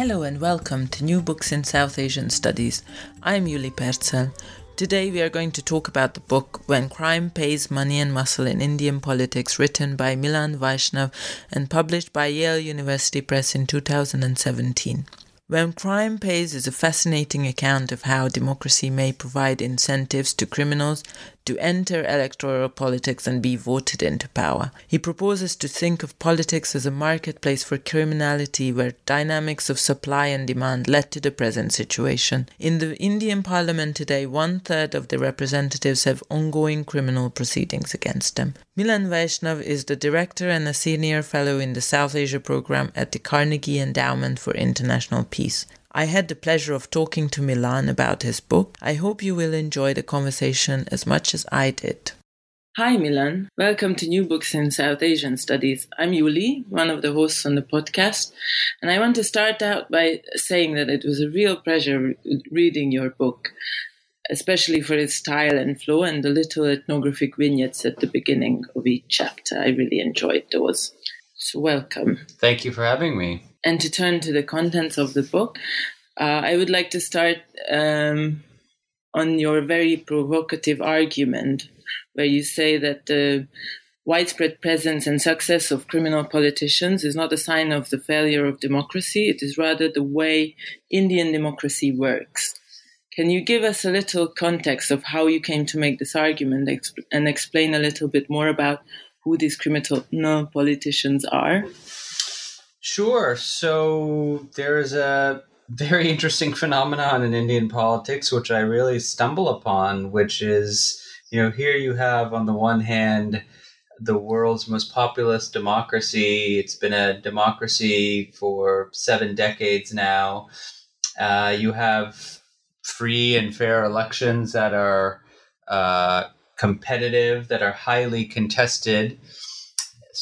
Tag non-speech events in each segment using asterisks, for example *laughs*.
Hello and welcome to New Books in South Asian Studies. I'm Yuli Perzel. Today we are going to talk about the book When Crime Pays Money and Muscle in Indian Politics, written by Milan Vaishnav and published by Yale University Press in 2017. When Crime Pays is a fascinating account of how democracy may provide incentives to criminals to enter electoral politics and be voted into power. He proposes to think of politics as a marketplace for criminality where dynamics of supply and demand led to the present situation. In the Indian parliament today, one third of the representatives have ongoing criminal proceedings against them. Milan Vaishnav is the director and a senior fellow in the South Asia program at the Carnegie Endowment for International Peace. I had the pleasure of talking to Milan about his book. I hope you will enjoy the conversation as much as I did. Hi, Milan. Welcome to New Books in South Asian Studies. I'm Yuli, one of the hosts on the podcast, and I want to start out by saying that it was a real pleasure reading your book, especially for its style and flow and the little ethnographic vignettes at the beginning of each chapter. I really enjoyed those. So, welcome. Thank you for having me and to turn to the contents of the book, uh, I would like to start um, on your very provocative argument, where you say that the widespread presence and success of criminal politicians is not a sign of the failure of democracy, it is rather the way Indian democracy works. Can you give us a little context of how you came to make this argument and explain a little bit more about who these criminal politicians are? Sure. So there's a very interesting *laughs* phenomenon in Indian politics, which I really stumble upon, which is, you know, here you have on the one hand the world's most populous democracy. It's been a democracy for seven decades now. Uh, you have free and fair elections that are uh, competitive, that are highly contested.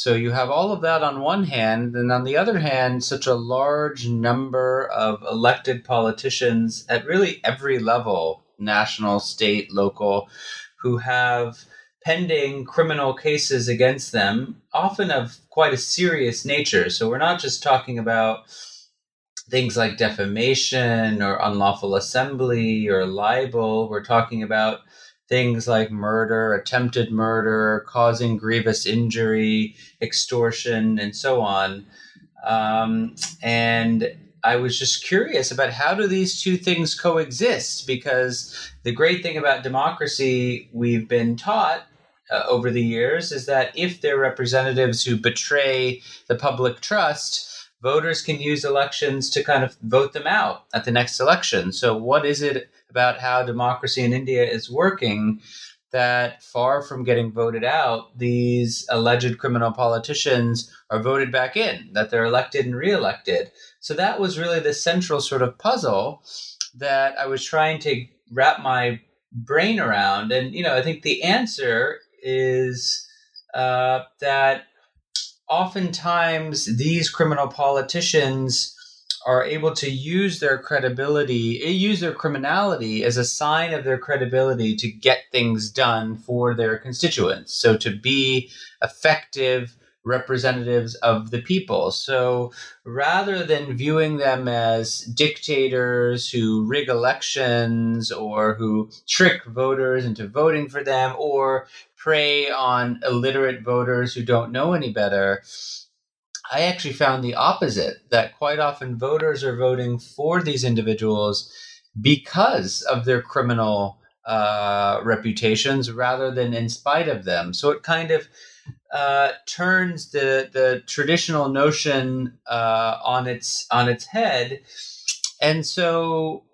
So you have all of that on one hand, and on the other hand, such a large number of elected politicians at really every level national, state, local who have pending criminal cases against them, often of quite a serious nature. So we're not just talking about things like defamation or unlawful assembly or libel. We're talking about things like murder, attempted murder, causing grievous injury, extortion, and so on. Um, and I was just curious about how do these two things coexist? Because the great thing about democracy we've been taught uh, over the years is that if they're representatives who betray the public trust, voters can use elections to kind of vote them out at the next election. So, what is it about how democracy in India is working that far from getting voted out, these alleged criminal politicians are voted back in, that they're elected and reelected. So that was really the central sort of puzzle that I was trying to wrap my brain around. And, you know, I think the answer is uh, that oftentimes these criminal politicians are able to use their credibility, eh, use their criminality as a sign of their credibility to get things done for their constituents. So to be effective representatives of the people. So rather than viewing them as dictators who rig elections or who trick voters into voting for them or prey on illiterate voters who don't know any better, I actually found the opposite that quite often voters are voting for these individuals because of their criminal uh, reputations rather than in spite of them. So it kind of uh, turns the the traditional notion uh, on its on its head, and so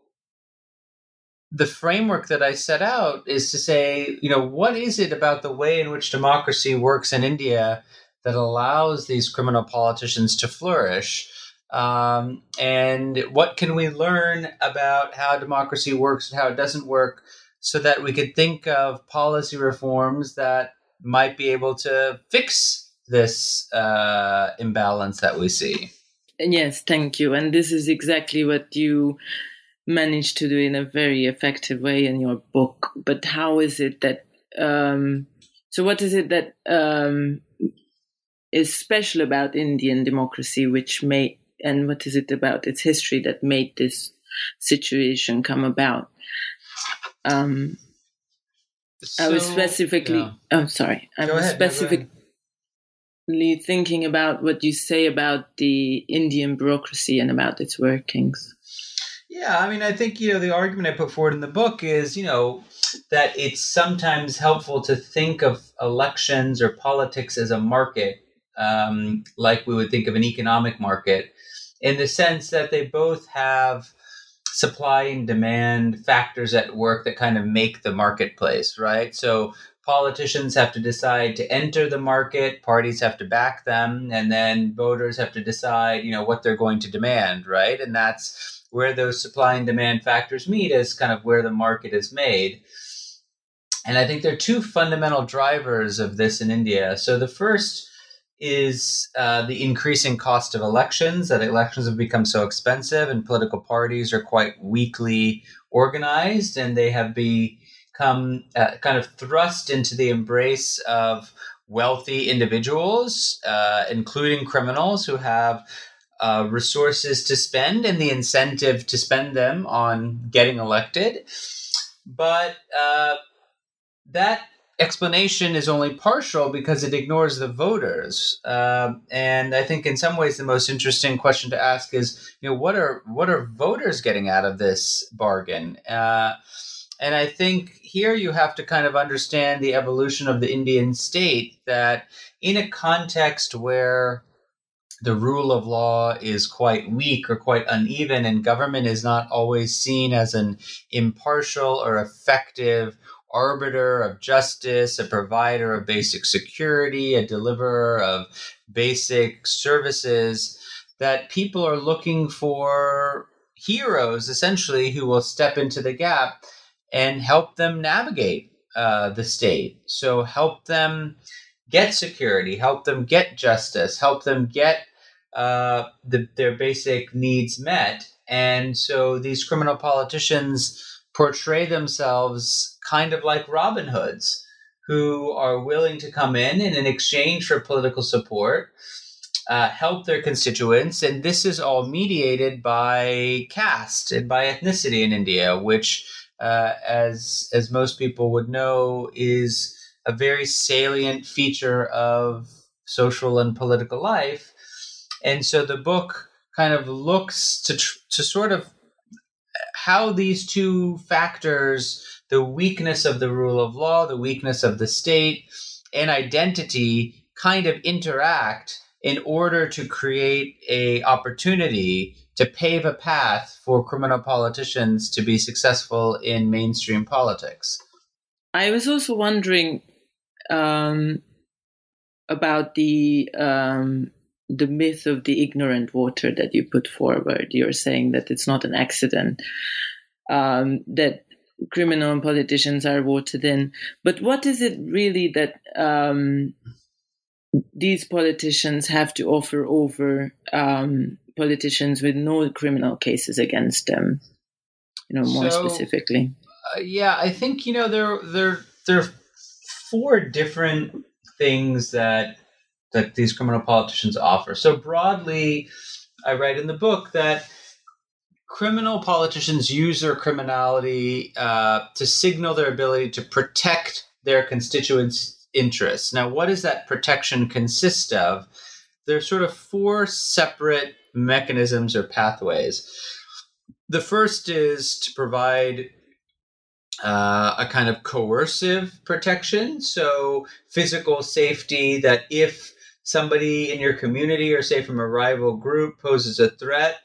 the framework that I set out is to say, you know, what is it about the way in which democracy works in India that allows these criminal politicians to flourish. Um, and what can we learn about how democracy works and how it doesn't work so that we could think of policy reforms that might be able to fix this uh, imbalance that we see? Yes, thank you. And this is exactly what you managed to do in a very effective way in your book. But how is it that? Um, so, what is it that um, is special about Indian democracy, which made, and what is it about its history that made this situation come about? Um, so, I was specifically. Yeah. Oh, sorry. I Go was ahead, specifically thinking about what you say about the Indian bureaucracy and about its workings. Yeah, I mean, I think, you know, the argument I put forward in the book is, you know, that it's sometimes helpful to think of elections or politics as a market, um, like we would think of an economic market, in the sense that they both have supply and demand factors at work that kind of make the marketplace, right? So politicians have to decide to enter the market, parties have to back them, and then voters have to decide, you know, what they're going to demand, right? And that's where those supply and demand factors meet is kind of where the market is made. And I think there are two fundamental drivers of this in India. So the first is uh, the increasing cost of elections, that elections have become so expensive and political parties are quite weakly organized and they have become uh, kind of thrust into the embrace of wealthy individuals, uh, including criminals who have uh, resources to spend and the incentive to spend them on getting elected. But uh, that explanation is only partial because it ignores the voters. Uh, and I think in some ways the most interesting question to ask is, you know, what are what are voters getting out of this bargain? Uh, and I think here you have to kind of understand the evolution of the Indian state that in a context where the rule of law is quite weak or quite uneven, and government is not always seen as an impartial or effective arbiter of justice, a provider of basic security, a deliverer of basic services, that people are looking for heroes essentially who will step into the gap and help them navigate uh, the state. So help them get security, help them get justice, help them get uh, the, their basic needs met. And so these criminal politicians portray themselves kind of like Robin Hoods who are willing to come in and in exchange for political support uh, help their constituents. And this is all mediated by caste and by ethnicity in India, which, uh, as, as most people would know, is a very salient feature of social and political life. And so the book kind of looks to, to sort of how these two factors, the weakness of the rule of law, the weakness of the state, and identity kind of interact in order to create a opportunity to pave a path for criminal politicians to be successful in mainstream politics. I was also wondering um, about the um, the myth of the ignorant voter that you put forward. You're saying that it's not an accident um, that criminal and politicians are voted in. But what is it really that um, these politicians have to offer over um, politicians with no criminal cases against them? You know, more so, specifically. Uh, yeah, I think you know there there there are four different things that that these criminal politicians offer. So broadly, I write in the book that criminal politicians use their criminality uh, to signal their ability to protect their constituents' interests. Now, what does that protection consist of? There's sort of four separate mechanisms or pathways. The first is to provide uh, a kind of coercive protection, so physical safety that if somebody in your community or say from a rival group poses a threat,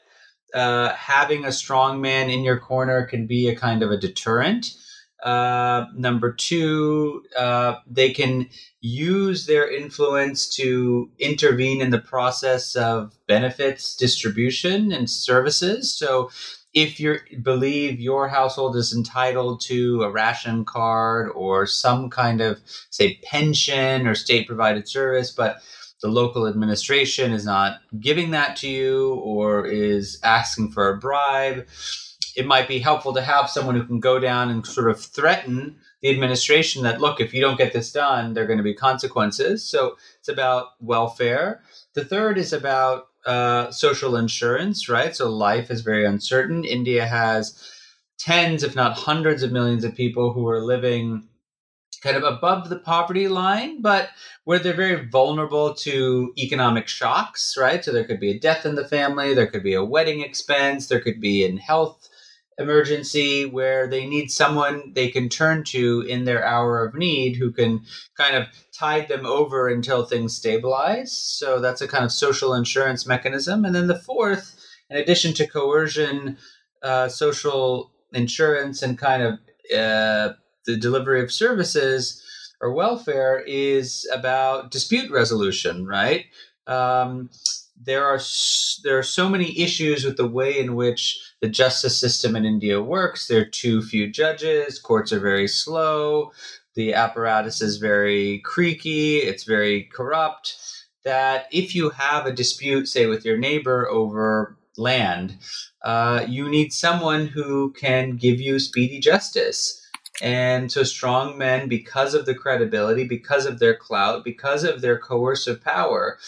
uh, having a strong man in your corner can be a kind of a deterrent. Uh, number two, uh, they can use their influence to intervene in the process of benefits distribution and services. So, if you believe your household is entitled to a ration card or some kind of, say, pension or state provided service, but the local administration is not giving that to you or is asking for a bribe, it might be helpful to have someone who can go down and sort of threaten the administration that look if you don't get this done there are going to be consequences. So it's about welfare. The third is about uh, social insurance right so life is very uncertain india has tens if not hundreds of millions of people who are living kind of above the poverty line, but where they're very vulnerable to economic shocks, right? So there could be a death in the family, there could be a wedding expense, there could be in health emergency where they need someone they can turn to in their hour of need who can kind of tide them over until things stabilize. So that's a kind of social insurance mechanism. And then the fourth, in addition to coercion, uh, social insurance, and kind of uh, the delivery of services or welfare, is about dispute resolution, right? Um, there are there are so many issues with the way in which the justice system in India works. There are too few judges, courts are very slow, the apparatus is very creaky, it's very corrupt. That if you have a dispute, say, with your neighbor over land, uh, you need someone who can give you speedy justice. And so, strong men, because of the credibility, because of their clout, because of their coercive power,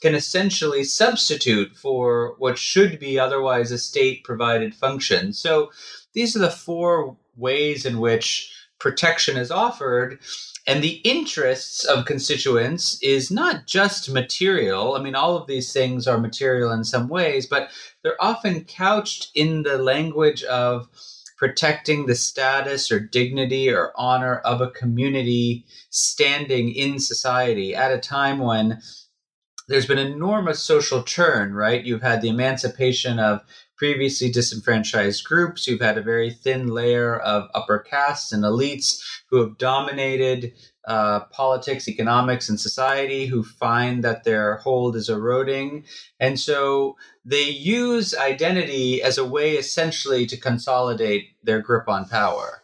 can essentially substitute for what should be otherwise a state provided function. So these are the four ways in which protection is offered. And the interests of constituents is not just material. I mean, all of these things are material in some ways, but they're often couched in the language of protecting the status or dignity or honor of a community standing in society at a time when there's been enormous social churn, right? You've had the emancipation of previously disenfranchised groups. You've had a very thin layer of upper castes and elites who have dominated uh, politics, economics, and society, who find that their hold is eroding. And so they use identity as a way essentially to consolidate their grip on power.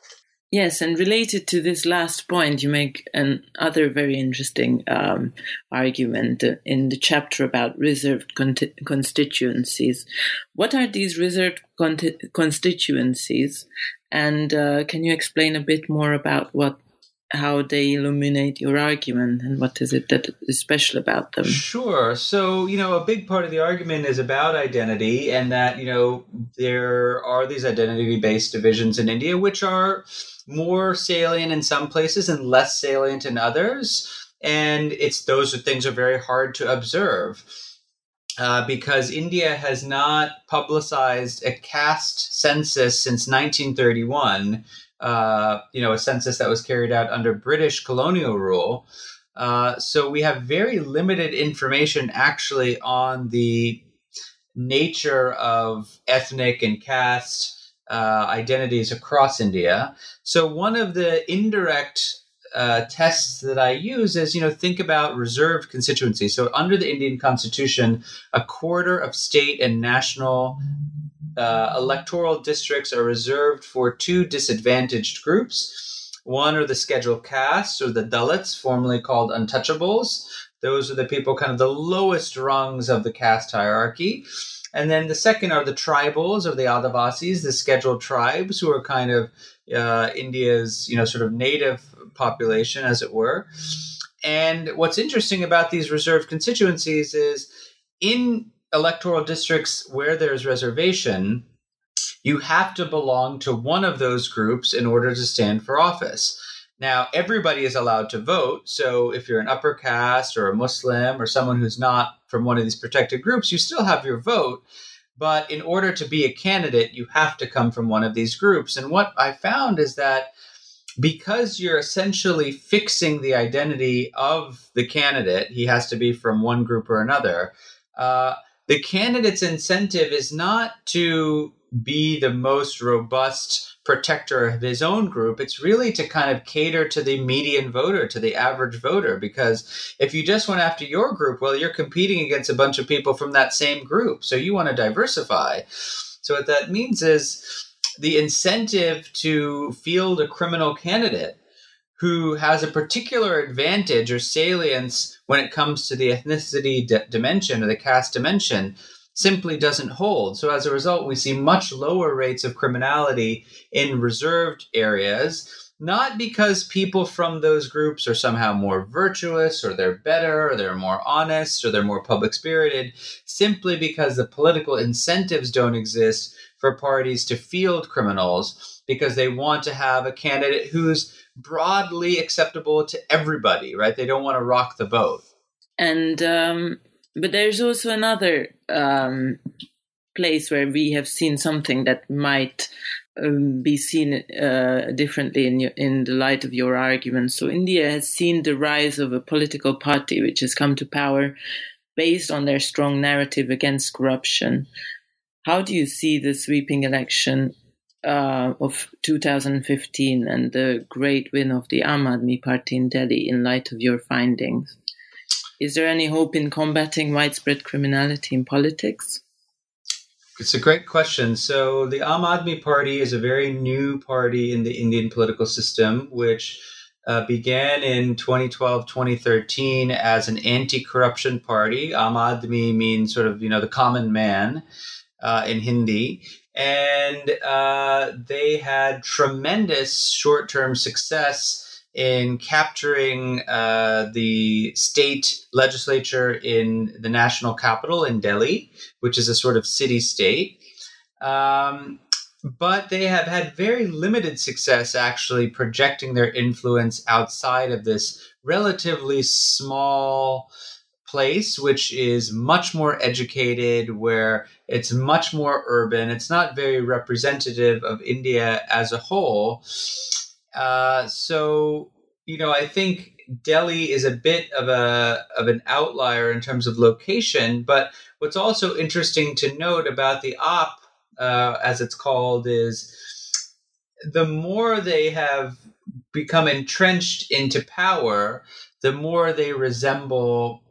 Yes, and related to this last point, you make another very interesting um, argument in the chapter about reserved con- constituencies. What are these reserved con- constituencies, and uh, can you explain a bit more about what how they illuminate your argument and what is it that is special about them? Sure. So, you know, a big part of the argument is about identity and that, you know, there are these identity based divisions in India, which are more salient in some places and less salient in others. And it's those things are very hard to observe. Uh, because India has not publicized a caste census since 1931, uh, you know, a census that was carried out under British colonial rule. Uh, so we have very limited information actually on the nature of ethnic and caste uh, identities across India. So one of the indirect uh, tests that I use is, you know, think about reserved constituencies. So under the Indian Constitution, a quarter of state and national uh, electoral districts are reserved for two disadvantaged groups. One are the scheduled castes, or the Dalits, formerly called untouchables. Those are the people kind of the lowest rungs of the caste hierarchy. And then the second are the tribals, or the Adivasis, the scheduled tribes, who are kind of uh, India's, you know, sort of native population, as it were. And what's interesting about these reserved constituencies is in electoral districts where there's reservation, you have to belong to one of those groups in order to stand for office. Now, everybody is allowed to vote. So if you're an upper caste or a Muslim or someone who's not from one of these protected groups, you still have your vote. But in order to be a candidate, you have to come from one of these groups. And what I found is that because you're essentially fixing the identity of the candidate, he has to be from one group or another. Uh, the candidate's incentive is not to be the most robust protector of his own group. It's really to kind of cater to the median voter, to the average voter. Because if you just went after your group, well, you're competing against a bunch of people from that same group. So you want to diversify. So what that means is the incentive to field a criminal candidate who has a particular advantage or salience when it comes to the ethnicity d- dimension or the caste dimension simply doesn't hold. So as a result, we see much lower rates of criminality in reserved areas, not because people from those groups are somehow more virtuous or they're better or they're more honest or they're more public spirited, simply because the political incentives don't exist for parties to field criminals because they want to have a candidate who's broadly acceptable to everybody, right? They don't want to rock the boat. And um, but there's also another um, place where we have seen something that might um, be seen uh, differently in your, in the light of your argument. So India has seen the rise of a political party which has come to power based on their strong narrative against corruption. How do you see the sweeping election uh, of 2015 and the great win of the Aam Aadmi Party in Delhi in light of your findings? Is there any hope in combating widespread criminality in politics? It's a great question. So, the Aam Aadmi Party is a very new party in the Indian political system, which uh, began in 2012 2013 as an anti corruption party. Aam Aadmi means sort of, you know, the common man uh, in Hindi and uh, they had tremendous short term success in capturing uh, the state legislature in the national capital in Delhi, which is a sort of city state. Um, but they have had very limited success actually projecting their influence outside of this relatively small place, which is much more educated, where it's much more urban. It's not very representative of India as a whole. Uh, so, you know, I think Delhi is a bit of a of an outlier in terms of location. But what's also interesting to note about the AAP, uh, as it's called, is the more they have become entrenched into power, the more they resemble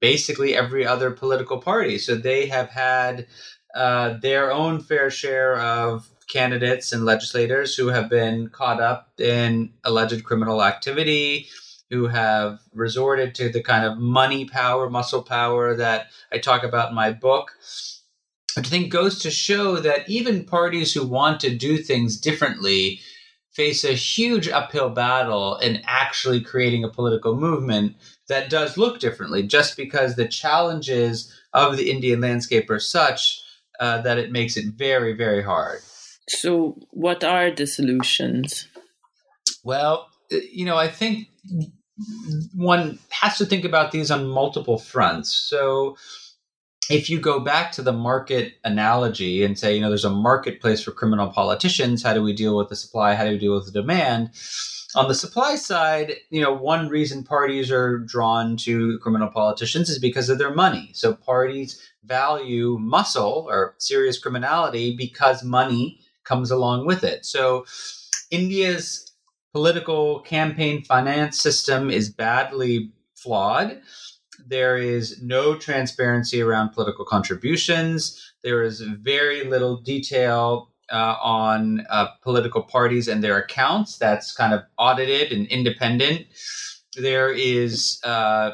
basically every other political party. So they have had uh, their own fair share of candidates and legislators who have been caught up in alleged criminal activity, who have resorted to the kind of money power, muscle power that I talk about in my book. Which I think goes to show that even parties who want to do things differently face a huge uphill battle in actually creating a political movement that does look differently just because the challenges of the Indian landscape are such uh, that it makes it very, very hard. So, what are the solutions? Well, uh, you know, I think one has to think about these on multiple fronts. So, if you go back to the market analogy and say, you know, there's a marketplace for criminal politicians, how do we deal with the supply? How do we deal with the demand? On the supply side, you know, one reason parties are drawn to criminal politicians is because of their money. So parties value muscle or serious criminality because money comes along with it. So India's political campaign finance system is badly flawed. There is no transparency around political contributions. There is very little detail uh, on uh, political parties and their accounts. That's kind of audited and independent. There is uh,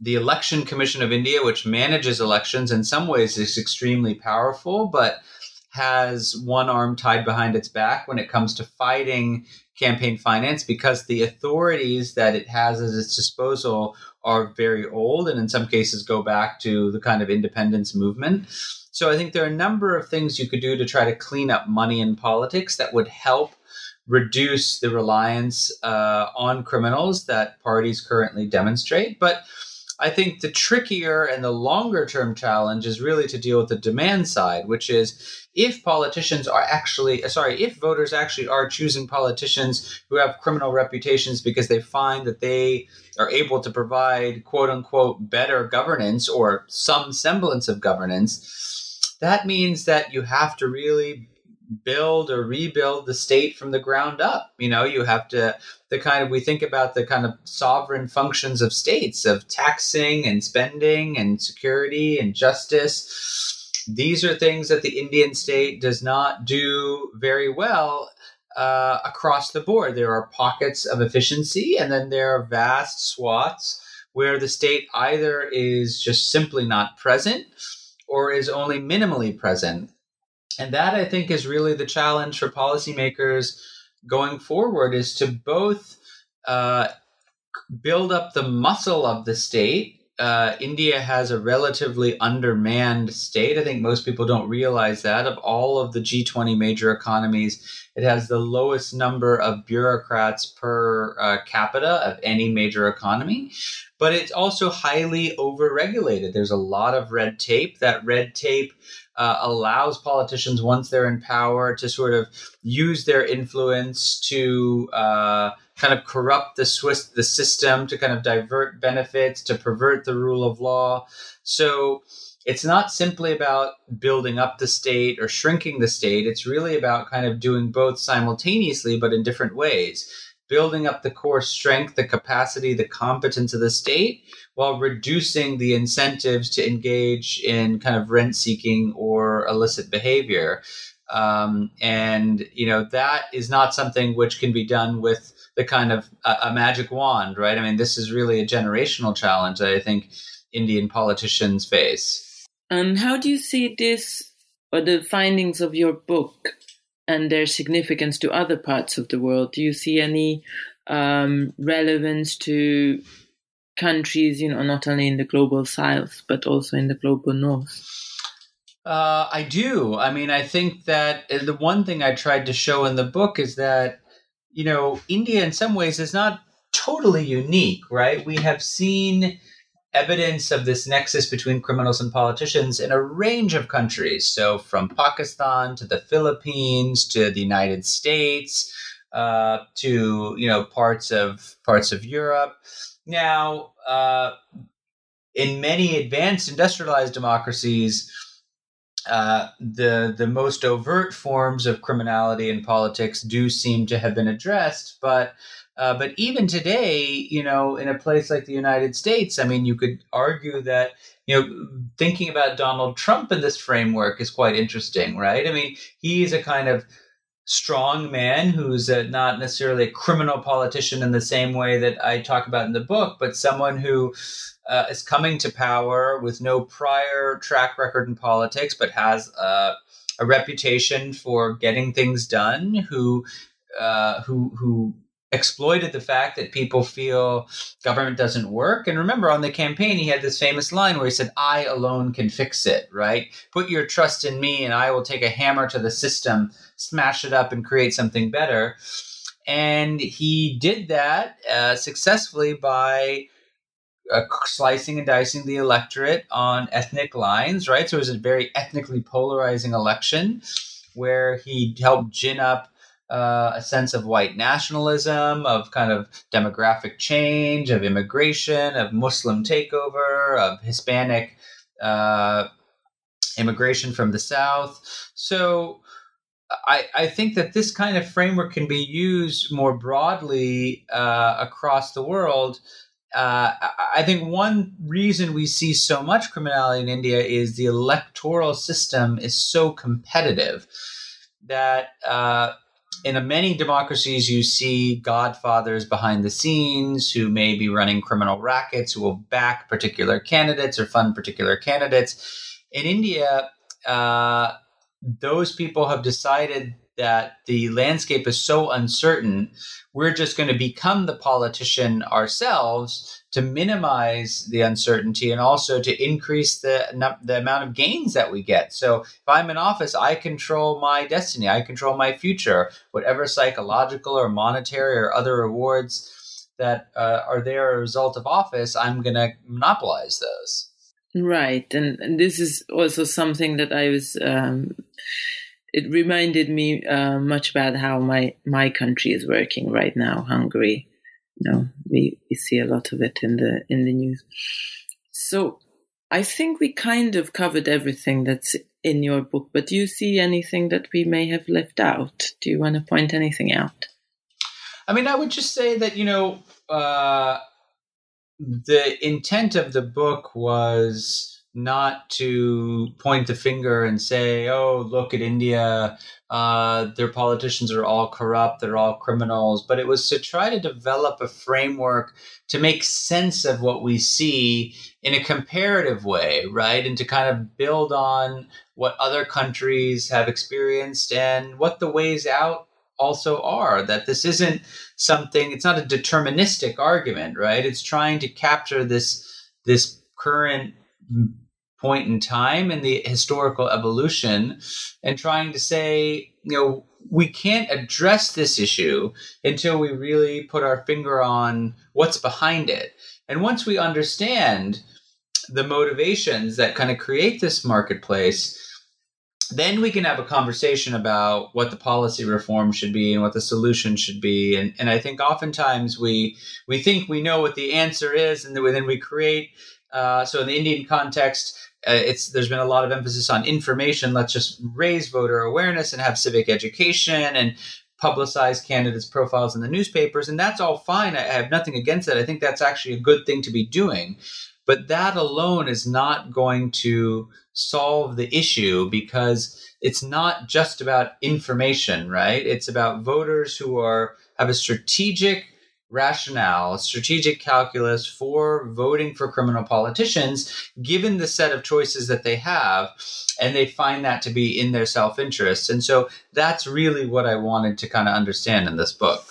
the Election Commission of India, which manages elections. In some ways, is extremely powerful, but has one arm tied behind its back when it comes to fighting campaign finance because the authorities that it has at its disposal are very old and in some cases go back to the kind of independence movement. So I think there are a number of things you could do to try to clean up money in politics that would help reduce the reliance uh, on criminals that parties currently demonstrate. But I think the trickier and the longer term challenge is really to deal with the demand side, which is if politicians are actually, uh, sorry, if voters actually are choosing politicians who have criminal reputations because they find that they are able to provide quote unquote better governance or some semblance of governance, that means that you have to really build or rebuild the state from the ground up. You know, you have to, the kind of, we think about the kind of sovereign functions of states of taxing and spending and security and justice. These are things that the Indian state does not do very well uh, across the board. There are pockets of efficiency, and then there are vast swaths where the state either is just simply not present or is only minimally present. And that I think is really the challenge for policymakers going forward is to both uh, build up the muscle of the state. Uh, India has a relatively undermanned state. I think most people don't realize that. Of all of the G20 major economies, it has the lowest number of bureaucrats per uh, capita of any major economy but it's also highly overregulated. There's a lot of red tape. That red tape uh, allows politicians, once they're in power, to sort of use their influence to uh, kind of corrupt the Swiss the system, to kind of divert benefits, to pervert the rule of law. So it's not simply about building up the state or shrinking the state. It's really about kind of doing both simultaneously, but in different ways building up the core strength, the capacity, the competence of the state, while reducing the incentives to engage in kind of rent seeking or illicit behavior. Um, and you know that is not something which can be done with the kind of a, a magic wand, right? I mean, this is really a generational challenge that I think Indian politicians face. And how do you see this or the findings of your book and their significance to other parts of the world? Do you see any um, relevance to countries, you know, not only in the global south, but also in the global north? Uh, I do. I mean, I think that uh, the one thing I tried to show in the book is that, you know, India in some ways is not totally unique, right? We have seen evidence of this nexus between criminals and politicians in a range of countries. So, from Pakistan to the Philippines to the United States uh, to you know parts of parts of Europe. Now, uh, in many advanced industrialized democracies. Uh, the the most overt forms of criminality in politics do seem to have been addressed, but uh, but even today, you know, in a place like the United States, I mean, you could argue that, you know, thinking about Donald Trump in this framework is quite interesting, right? I mean, he's a kind of strong man who's a, not necessarily a criminal politician in the same way that I talk about in the book, but someone who uh, is coming to power with no prior track record in politics, but has uh, a reputation for getting things done. Who uh, who who exploited the fact that people feel government doesn't work. And remember, on the campaign, he had this famous line where he said, I alone can fix it, right? Put your trust in me, and I will take a hammer to the system, smash it up, and create something better. And he did that uh, successfully by uh, slicing and dicing the electorate on ethnic lines, right? So it was a very ethnically polarizing election where he helped gin up uh, a sense of white nationalism, of kind of demographic change, of immigration, of Muslim takeover, of Hispanic uh, immigration from the South. So I, I think that this kind of framework can be used more broadly uh, across the world. Uh, I think one reason we see so much criminality in India is the electoral system is so competitive that uh, in many democracies, you see godfathers behind the scenes who may be running criminal rackets who will back particular candidates or fund particular candidates. In India, uh, those people have decided that the landscape is so uncertain, we're just going to become the politician ourselves to minimize the uncertainty and also to increase the the amount of gains that we get. So if I'm in office, I control my destiny. I control my future. Whatever psychological or monetary or other rewards that uh, are there as a result of office, I'm going to monopolize those. Right, and, and this is also something that I was. Um, it reminded me uh, much about how my my country is working right now, Hungary no, we, we see a lot of it in the in the news. So I think we kind of covered everything that's in your book, but do you see anything that we may have left out? Do you want to point anything out? I mean, I would just say that, you know, uh, the intent of the book was not to point the finger and say, "Oh, look at India. Uh, their politicians are all corrupt. They're all criminals." But it was to try to develop a framework to make sense of what we see in a comparative way, right? And to kind of build on what other countries have experienced and what the ways out also are. That this isn't something. It's not a deterministic argument, right? It's trying to capture this this current point in time in the historical evolution and trying to say, you know, we can't address this issue until we really put our finger on what's behind it. And once we understand the motivations that kind of create this marketplace, then we can have a conversation about what the policy reform should be and what the solution should be. And, and I think oftentimes we we think we know what the answer is, and then we create. Uh, so in the Indian context, uh, it's there's been a lot of emphasis on information. Let's just raise voter awareness and have civic education and publicize candidates' profiles in the newspapers, and that's all fine. I have nothing against that. I think that's actually a good thing to be doing. But that alone is not going to solve the issue because it's not just about information, right? It's about voters who are have a strategic rationale, strategic calculus for voting for criminal politicians, given the set of choices that they have, and they find that to be in their self interest. And so that's really what I wanted to kind of understand in this book.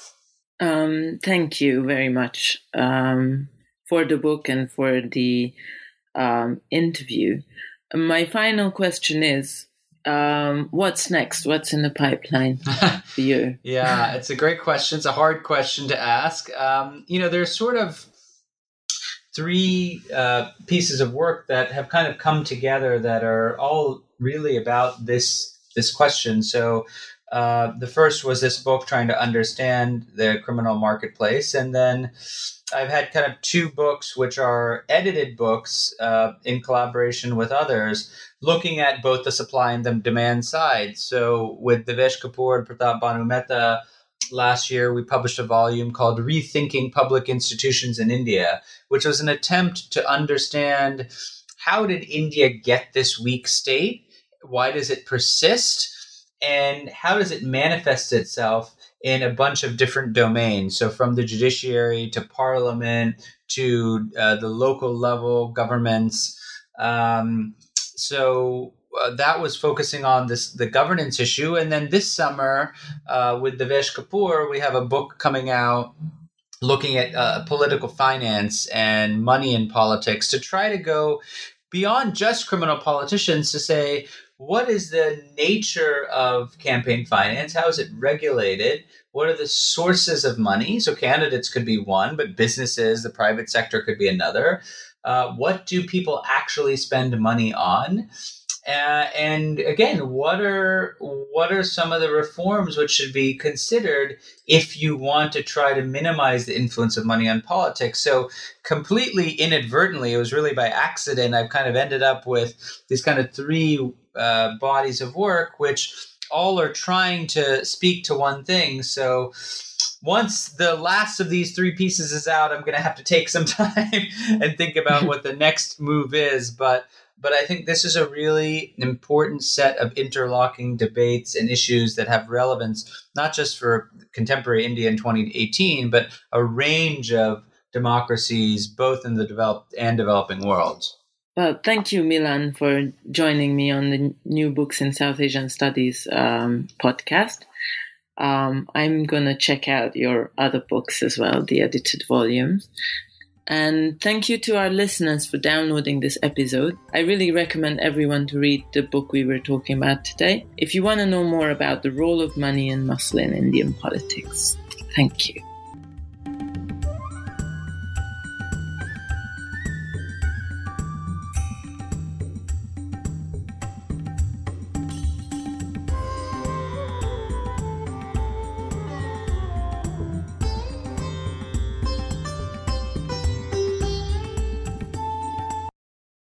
Um, thank you very much um, for the book and for the um, interview. My final question is um, what's next? What's in the pipeline *laughs* for you? yeah, it's a great question. It's a hard question to ask. Um, you know, there's sort of three uh, pieces of work that have kind of come together that are all really about this this question. So. Uh, the first was this book trying to understand the criminal marketplace, and then I've had kind of two books, which are edited books uh, in collaboration with others, looking at both the supply and the demand side. So with Devesh Kapur and Pratap Bhanu Mehta, last year we published a volume called Rethinking Public Institutions in India, which was an attempt to understand how did India get this weak state? Why does it persist? And how does it manifest itself in a bunch of different domains? So, from the judiciary to parliament to uh, the local level governments. Um, so uh, that was focusing on this the governance issue, and then this summer uh, with Devesh Kapur, we have a book coming out looking at uh, political finance and money in politics to try to go beyond just criminal politicians to say what is the nature of campaign finance how is it regulated what are the sources of money so candidates could be one but businesses the private sector could be another uh, what do people actually spend money on? Uh, and again, what are what are some of the reforms which should be considered if you want to try to minimize the influence of money on politics? So, completely inadvertently, it was really by accident. I've kind of ended up with these kind of three uh, bodies of work, which all are trying to speak to one thing. So, once the last of these three pieces is out, I'm going to have to take some *laughs* time and think about *laughs* what the next move is. But but I think this is a really important set of interlocking debates and issues that have relevance not just for contemporary India in 2018, but a range of democracies, both in the developed and developing worlds. Well, thank you, Milan, for joining me on the New Books in South Asian Studies um, podcast. Um, I'm gonna check out your other books as well, the edited volumes. And thank you to our listeners for downloading this episode. I really recommend everyone to read the book we were talking about today if you want to know more about the role of money and muscle in Indian politics. Thank you.